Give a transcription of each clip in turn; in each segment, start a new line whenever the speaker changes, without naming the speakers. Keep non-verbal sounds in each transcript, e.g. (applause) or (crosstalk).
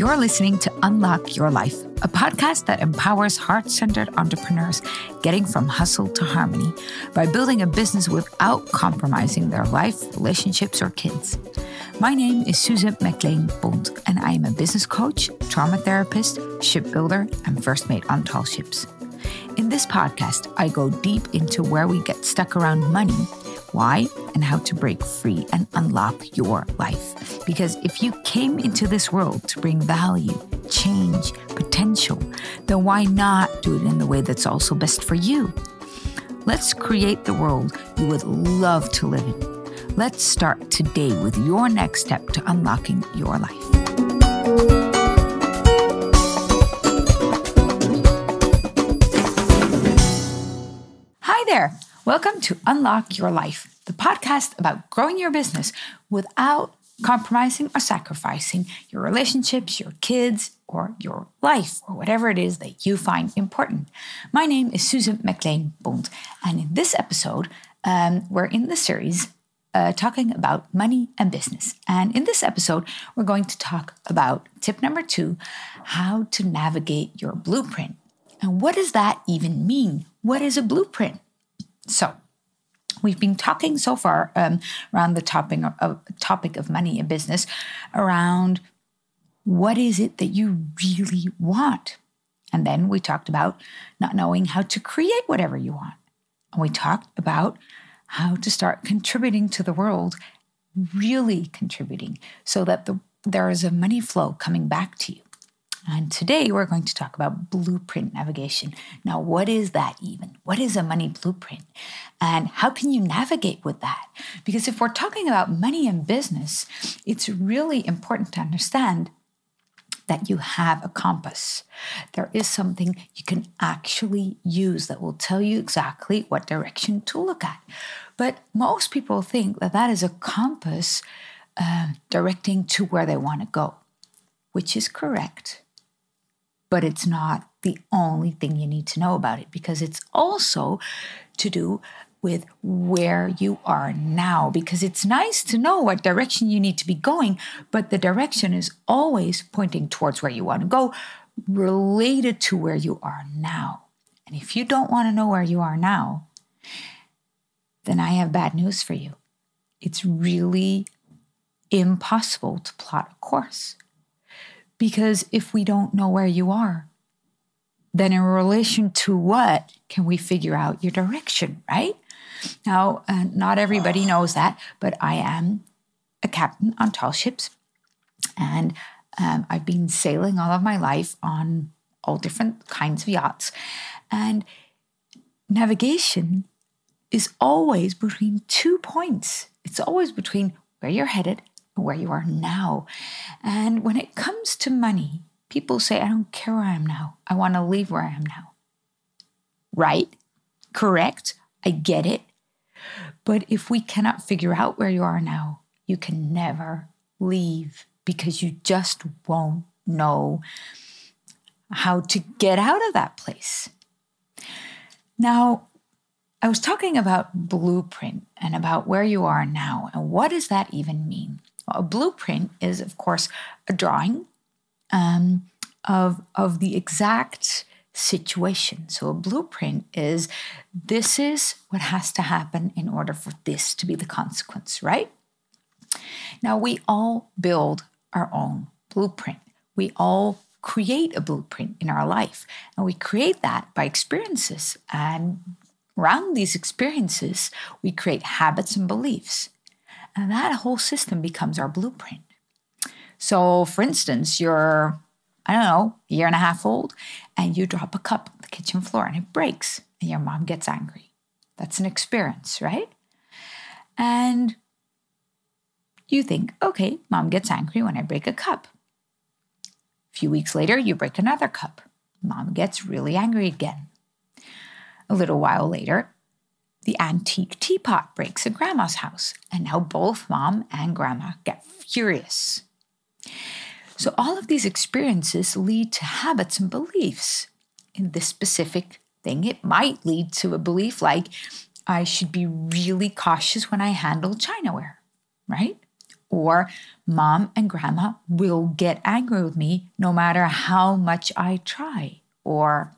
You're listening to Unlock Your Life, a podcast that empowers heart centered entrepreneurs getting from hustle to harmony by building a business without compromising their life, relationships, or kids. My name is Susan McLean Bond, and I am a business coach, trauma therapist, shipbuilder, and first mate on tall ships. In this podcast, I go deep into where we get stuck around money why, and how to break free and unlock your life. Because if you came into this world to bring value, change, potential, then why not do it in the way that's also best for you? Let's create the world you would love to live in. Let's start today with your next step to unlocking your life. Hi there. Welcome to Unlock Your Life, the podcast about growing your business without compromising or sacrificing your relationships, your kids, or your life, or whatever it is that you find important. My name is Susan McLean Bond, and in this episode, um, we're in the series uh, talking about money and business. And in this episode, we're going to talk about tip number two how to navigate your blueprint. And what does that even mean? What is a blueprint? So, we've been talking so far um, around the topic of, topic of money and business, around what is it that you really want, and then we talked about not knowing how to create whatever you want, and we talked about how to start contributing to the world, really contributing, so that the, there is a money flow coming back to you. And today we're going to talk about blueprint navigation. Now, what is that even? What is a money blueprint? And how can you navigate with that? Because if we're talking about money and business, it's really important to understand that you have a compass. There is something you can actually use that will tell you exactly what direction to look at. But most people think that that is a compass uh, directing to where they want to go, which is correct but it's not the only thing you need to know about it because it's also to do with where you are now because it's nice to know what direction you need to be going but the direction is always pointing towards where you want to go related to where you are now. And if you don't want to know where you are now then i have bad news for you. It's really impossible to plot a course because if we don't know where you are, then in relation to what can we figure out your direction, right? Now, uh, not everybody knows that, but I am a captain on tall ships. And um, I've been sailing all of my life on all different kinds of yachts. And navigation is always between two points. It's always between where you're headed where you are now. And when it comes to money, people say, I don't care where I am now. I want to leave where I am now. Right? Correct? I get it. But if we cannot figure out where you are now, you can never leave because you just won't know how to get out of that place. Now, I was talking about blueprint and about where you are now, and what does that even mean? A blueprint is, of course, a drawing um, of, of the exact situation. So a blueprint is this is what has to happen in order for this to be the consequence, right? Now, we all build our own blueprint. We all create a blueprint in our life, and we create that by experiences. And around these experiences, we create habits and beliefs. And that whole system becomes our blueprint. So, for instance, you're, I don't know, a year and a half old, and you drop a cup on the kitchen floor and it breaks, and your mom gets angry. That's an experience, right? And you think, okay, mom gets angry when I break a cup. A few weeks later, you break another cup. Mom gets really angry again. A little while later, the antique teapot breaks at grandma's house, and now both mom and grandma get furious. So, all of these experiences lead to habits and beliefs. In this specific thing, it might lead to a belief like, I should be really cautious when I handle chinaware, right? Or mom and grandma will get angry with me no matter how much I try. Or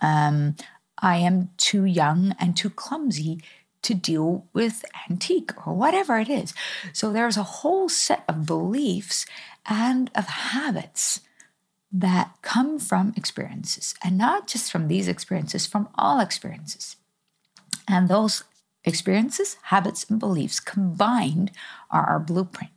um, I am too young and too clumsy to deal with antique or whatever it is. So there's a whole set of beliefs and of habits that come from experiences, and not just from these experiences, from all experiences. And those experiences, habits, and beliefs combined are our blueprint.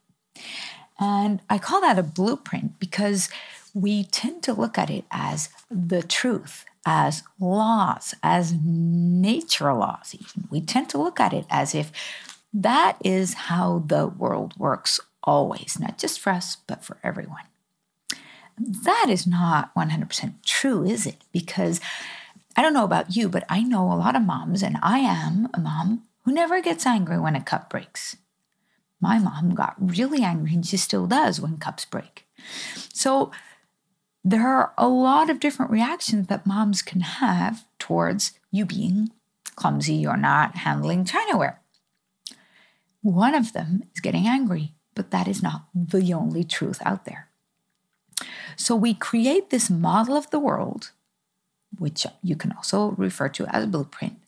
And I call that a blueprint because we tend to look at it as the truth, as laws, as nature laws, even. We tend to look at it as if that is how the world works always, not just for us, but for everyone. That is not 100% true, is it? Because I don't know about you, but I know a lot of moms, and I am a mom who never gets angry when a cup breaks. My mom got really angry, and she still does when cups break. So there are a lot of different reactions that moms can have towards you being clumsy or not handling chinaware. One of them is getting angry, but that is not the only truth out there. So we create this model of the world, which you can also refer to as blueprint.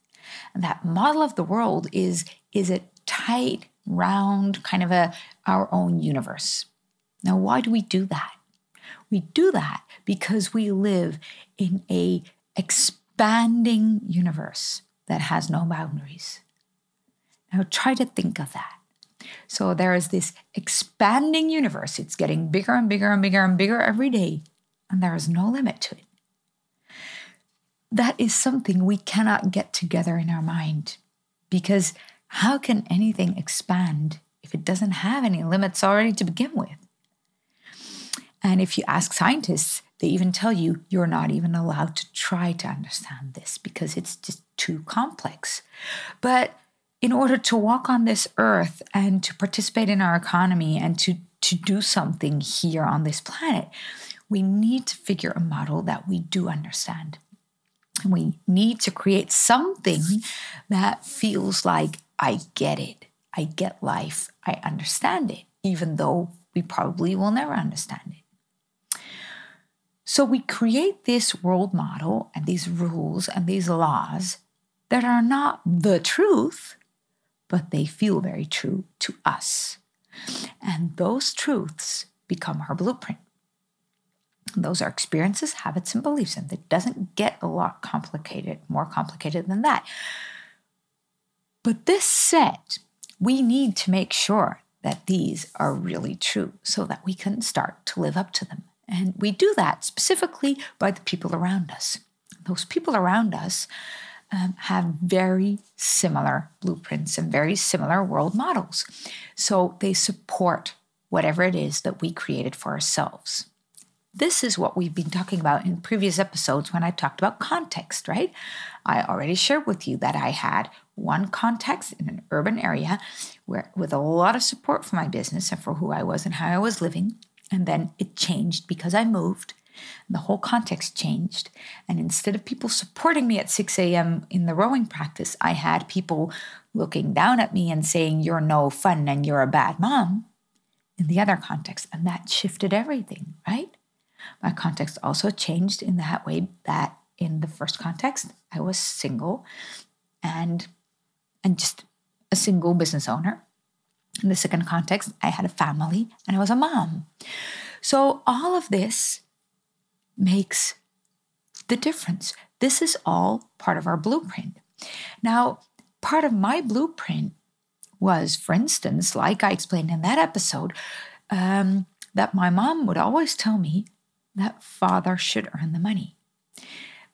And that model of the world is, is a tight, round, kind of a our own universe. Now, why do we do that? We do that because we live in a expanding universe that has no boundaries. Now try to think of that. So there is this expanding universe. It's getting bigger and bigger and bigger and bigger every day, and there is no limit to it. That is something we cannot get together in our mind because how can anything expand if it doesn't have any limits already to begin with? And if you ask scientists, they even tell you you're not even allowed to try to understand this because it's just too complex. But in order to walk on this earth and to participate in our economy and to, to do something here on this planet, we need to figure a model that we do understand. And we need to create something that feels like I get it. I get life. I understand it, even though we probably will never understand it. So we create this world model and these rules and these laws that are not the truth, but they feel very true to us. And those truths become our blueprint. Those are experiences, habits, and beliefs, and it doesn't get a lot complicated, more complicated than that. But this set, we need to make sure that these are really true so that we can start to live up to them. And we do that specifically by the people around us. Those people around us um, have very similar blueprints and very similar world models. So they support whatever it is that we created for ourselves. This is what we've been talking about in previous episodes when I talked about context, right? I already shared with you that I had one context in an urban area where with a lot of support for my business and for who I was and how I was living. And then it changed because I moved the whole context changed. And instead of people supporting me at 6 a.m. in the rowing practice, I had people looking down at me and saying, You're no fun and you're a bad mom in the other context. And that shifted everything, right? My context also changed in that way that in the first context, I was single and and just a single business owner. In the second context, I had a family and I was a mom. So all of this makes the difference. This is all part of our blueprint. Now, part of my blueprint was, for instance, like I explained in that episode, um, that my mom would always tell me that father should earn the money.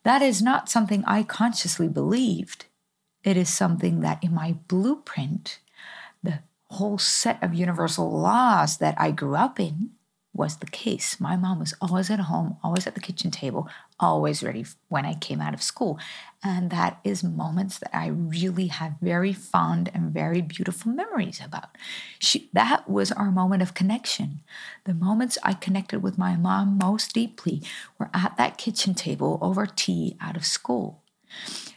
That is not something I consciously believed. It is something that in my blueprint, whole set of universal laws that I grew up in, was the case. My mom was always at home, always at the kitchen table, always ready when I came out of school. And that is moments that I really have very fond and very beautiful memories about. She, that was our moment of connection. The moments I connected with my mom most deeply were at that kitchen table over tea out of school.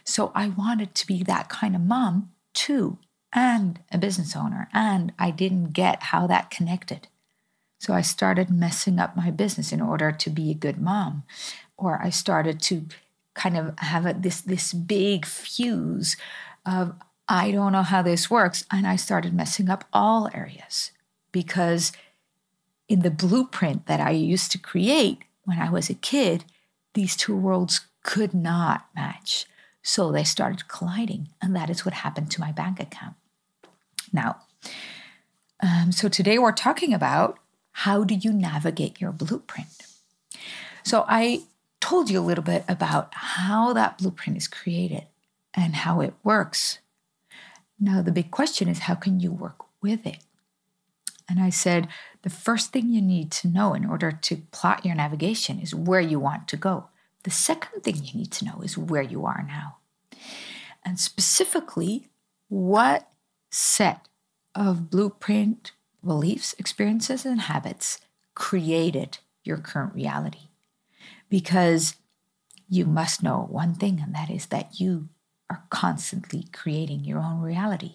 So I wanted to be that kind of mom too. And a business owner, and I didn't get how that connected. So I started messing up my business in order to be a good mom, or I started to kind of have a, this this big fuse of I don't know how this works, and I started messing up all areas because in the blueprint that I used to create when I was a kid, these two worlds could not match. So they started colliding, and that is what happened to my bank account. Now, um, so today we're talking about how do you navigate your blueprint? So I told you a little bit about how that blueprint is created and how it works. Now, the big question is how can you work with it? And I said, the first thing you need to know in order to plot your navigation is where you want to go. The second thing you need to know is where you are now. And specifically, what set of blueprint beliefs, experiences, and habits created your current reality. Because you must know one thing, and that is that you are constantly creating your own reality.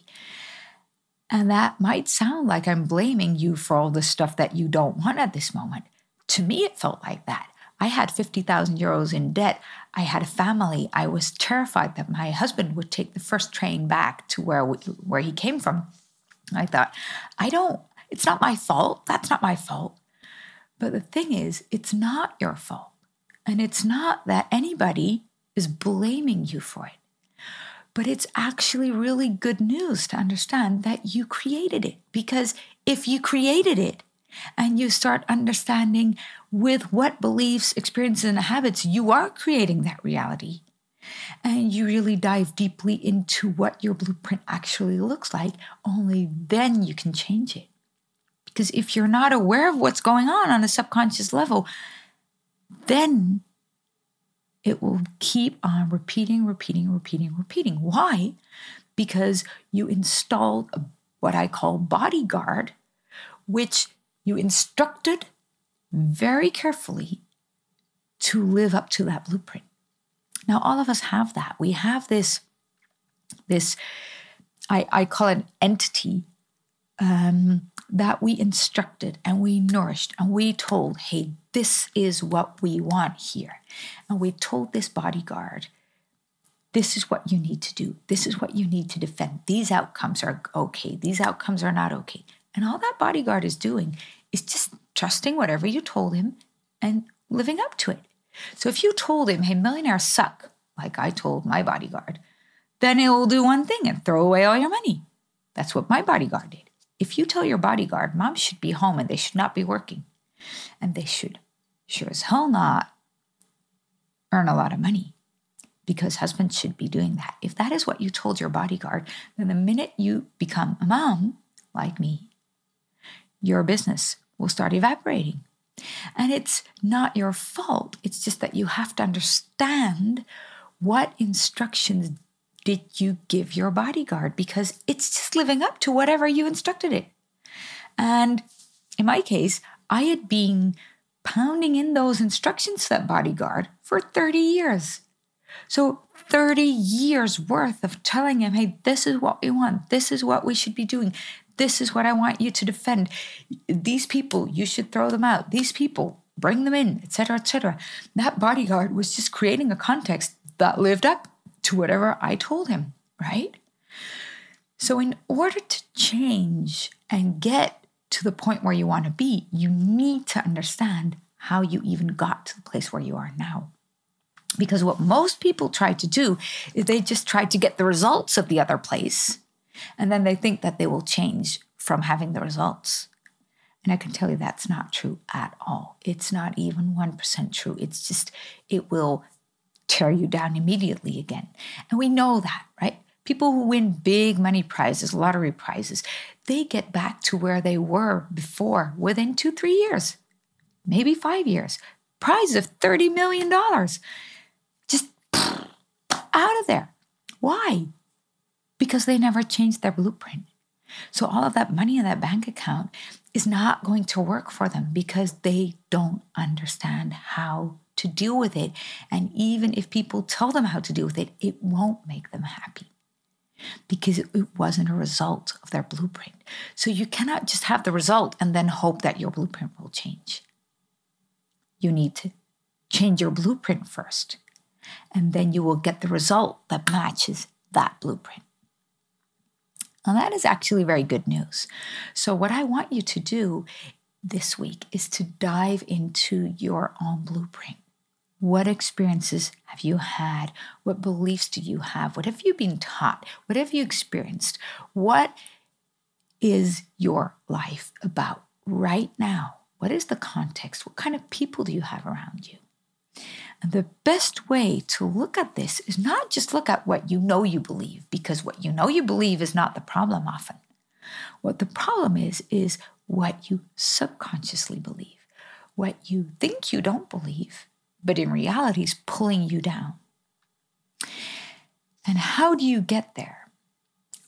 And that might sound like I'm blaming you for all the stuff that you don't want at this moment. To me, it felt like that. I had 50,000 euros in debt. I had a family. I was terrified that my husband would take the first train back to where, we, where he came from. I thought, I don't, it's not my fault. That's not my fault. But the thing is, it's not your fault. And it's not that anybody is blaming you for it. But it's actually really good news to understand that you created it. Because if you created it and you start understanding with what beliefs, experiences, and habits you are creating that reality, and you really dive deeply into what your blueprint actually looks like, only then you can change it. Because if you're not aware of what's going on on a subconscious level, then it will keep on repeating, repeating, repeating, repeating. Why? Because you installed a, what I call bodyguard, which you instructed very carefully to live up to that blueprint. Now, all of us have that. We have this, this I, I call it entity um, that we instructed and we nourished and we told, hey, this is what we want here. And we told this bodyguard, this is what you need to do. This is what you need to defend. These outcomes are okay. These outcomes are not okay. And all that bodyguard is doing is just trusting whatever you told him and living up to it. So if you told him, hey, millionaires suck, like I told my bodyguard, then will do one thing and throw away all your money. That's what my bodyguard did. If you tell your bodyguard, mom should be home and they should not be working, and they should sure as hell not earn a lot of money because husbands should be doing that. If that is what you told your bodyguard, then the minute you become a mom, like me, your business will start evaporating. And it's not your fault. It's just that you have to understand what instructions did you give your bodyguard because it's just living up to whatever you instructed it. And in my case, I had been pounding in those instructions to that bodyguard for 30 years. So 30 years worth of telling him, hey, this is what we want. This is what we should be doing. This is what I want you to defend. These people, you should throw them out. These people, bring them in, etc., etc. That bodyguard was just creating a context that lived up to whatever I told him, right? So, in order to change and get to the point where you want to be, you need to understand how you even got to the place where you are now. Because what most people try to do is they just try to get the results of the other place, and then they think that they will change from having the results. And I can tell you that's not true at all. It's not even 1% true. It's just, it will tear you down immediately again. And we know that, right? People who win big money prizes, lottery prizes, they get back to where they were before within two, three years, maybe five years. Prize of $30 million. Just (sniffs) out of there. Why? Because they never changed their blueprint. So all of that money in that bank account is not going to work for them because they don't understand how to deal with it. And even if people tell them how to deal with it, it won't make them happy. because it wasn't a result of their blueprint. So you cannot just have the result and then hope that your blueprint will change. You need to change your blueprint first, and then you will get the result that matches that blueprint. And that is actually very good news. So, what I want you to do this week is to dive into your own blueprint. What experiences have you had? What beliefs do you have? What have you been taught? What have you experienced? What is your life about right now? What is the context? What kind of people do you have around you? And the best way to look at this is not just look at what you know you believe, because what you know you believe is not the problem often. What the problem is, is what you subconsciously believe, what you think you don't believe, but in reality is pulling you down. And how do you get there?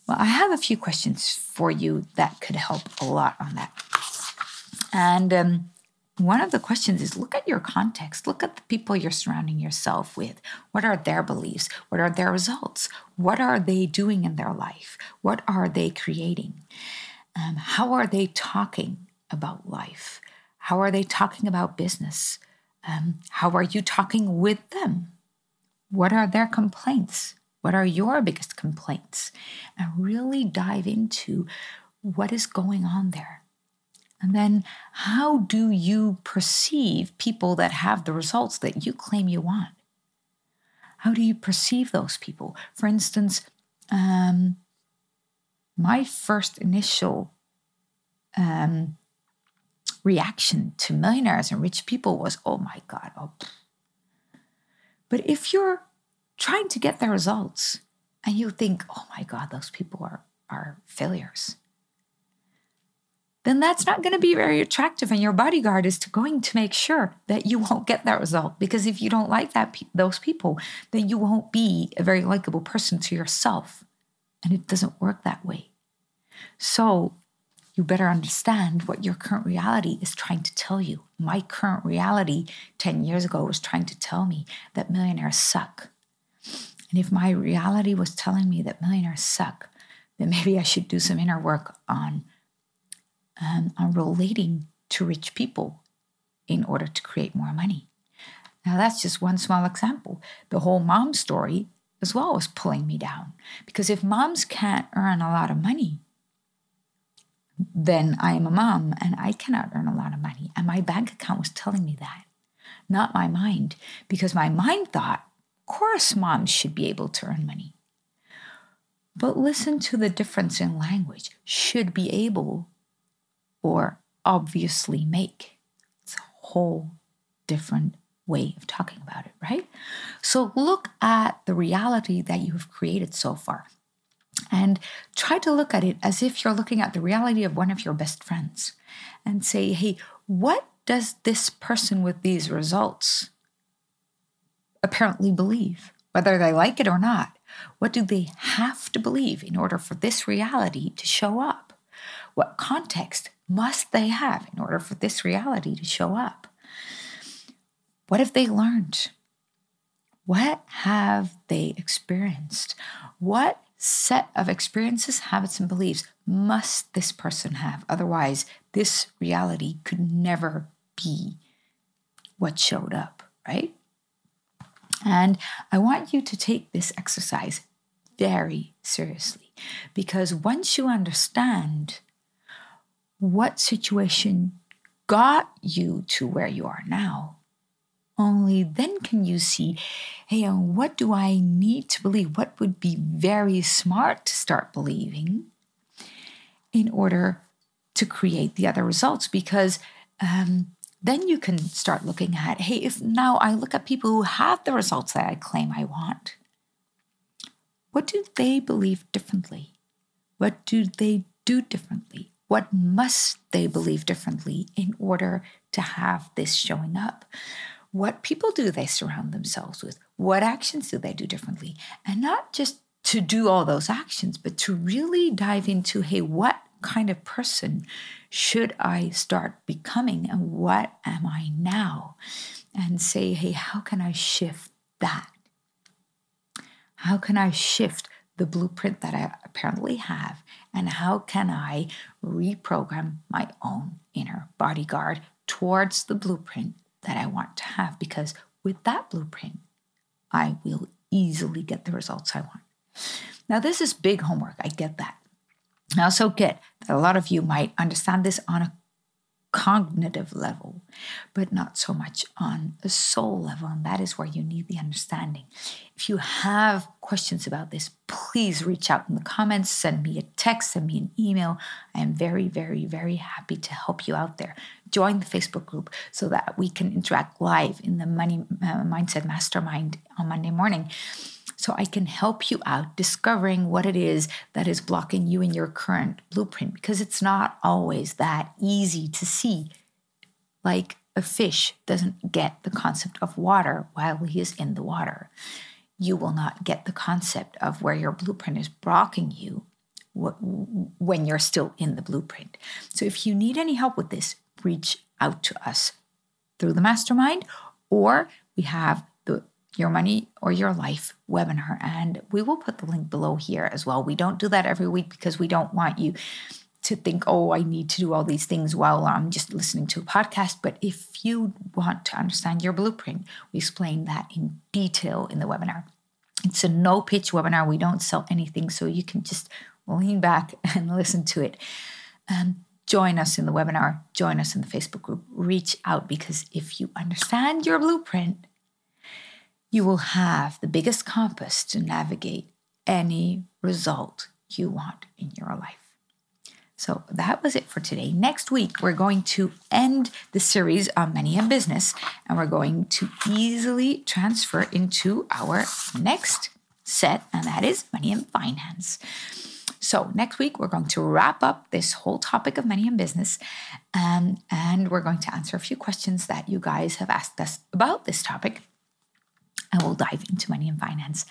Well, I have a few questions for you that could help a lot on that. And um, one of the questions is look at your context, look at the people you're surrounding yourself with. What are their beliefs? What are their results? What are they doing in their life? What are they creating? Um, how are they talking about life? How are they talking about business? Um, how are you talking with them? What are their complaints? What are your biggest complaints? And really dive into what is going on there. And then, how do you perceive people that have the results that you claim you want? How do you perceive those people? For instance, um, my first initial um, reaction to millionaires and rich people was, oh my God, oh. But if you're trying to get the results and you think, oh my God, those people are, are failures, then that's not going to be very attractive. And your bodyguard is going to make sure that you won't get that result. Because if you don't like that those people, then you won't be a very likable person to yourself. And it doesn't work that way. So you better understand what your current reality is trying to tell you. My current reality 10 years ago was trying to tell me that millionaires suck. And if my reality was telling me that millionaires suck, then maybe I should do some inner work on, um, on relating to rich people in order to create more money. Now, that's just one small example. The whole mom story as well was pulling me down. Because if moms can't earn a lot of money, then I am a mom and I cannot earn a lot of money. And my bank account was telling me that, not my mind, because my mind thought, of course, moms should be able to earn money. But listen to the difference in language should be able or obviously make. It's a whole different way of talking about it, right? So look at the reality that you have created so far and try to look at it as if you're looking at the reality of one of your best friends and say, hey, what does this person with these results apparently believe, whether they like it or not? What do they have to believe in order for this reality to show up? What context must they have in order for this reality to show up? What have they learned? What have they experienced? What set of experiences, habits, and beliefs must this person have? Otherwise, this reality could never be what showed up, right? And I want you to take this exercise very seriously because once you understand what situation got you to where you are now, only then can you see, hey, what do I need to believe? What would be very smart to start believing in order to create the other results? Because um, then you can start looking at, hey, if now I look at people who have the results that I claim I want, what do they believe differently? What do they do differently? What must they believe differently in order to have this showing up? What people do they surround themselves with? What actions do they do differently? And not just to do all those actions, but to really dive into hey, what kind of person should I start becoming and what am I now? And say, hey, how can I shift that? How can I shift the blueprint that I apparently have and how can I reprogram my own inner bodyguard towards the blueprint that I want to have because with that blueprint I will easily get the results I want. Now this is big homework, I get that. I also get that a lot of you might understand this on a cognitive level, but not so much on a soul level. And that is where you need the understanding. If you have questions about this, please reach out in the comments, send me a text, send me an email. I am very, very, very happy to help you out there. Join the Facebook group so that we can interact live in the Money uh, Mindset Mastermind on Monday morning so I can help you out discovering what it is that is blocking you in your current blueprint because it's not always that easy to see. Like a fish doesn't get the concept of water while he is in the water. You will not get the concept of where your blueprint is blocking you when you're still in the blueprint. So if you need any help with this, reach out to us through the mastermind or we have your Money or Your Life webinar. And we will put the link below here as well. We don't do that every week because we don't want you to think, oh, I need to do all these things while I'm just listening to a podcast. But if you want to understand your blueprint, we explain that in detail in the webinar. It's a no pitch webinar. We don't sell anything. So you can just lean back (laughs) and listen to it. Um, join us in the webinar, join us in the Facebook group, reach out because if you understand your blueprint, you will have the biggest compass to navigate any result you want in your life. So that was it for today. Next week, we're going to end the series on money and business, and we're going to easily transfer into our next set, and that is money and finance. So, next week, we're going to wrap up this whole topic of money and business, um, and we're going to answer a few questions that you guys have asked us about this topic and we'll dive into money and finance.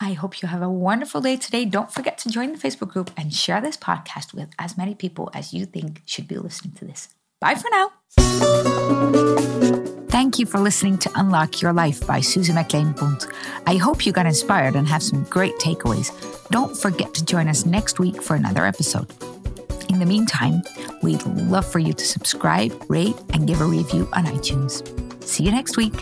I hope you have a wonderful day today. Don't forget to join the Facebook group and share this podcast with as many people as you think should be listening to this. Bye for now. Thank you for listening to Unlock Your Life by Susie McLean Punt. I hope you got inspired and have some great takeaways. Don't forget to join us next week for another episode. In the meantime, we'd love for you to subscribe, rate, and give a review on iTunes. See you next week.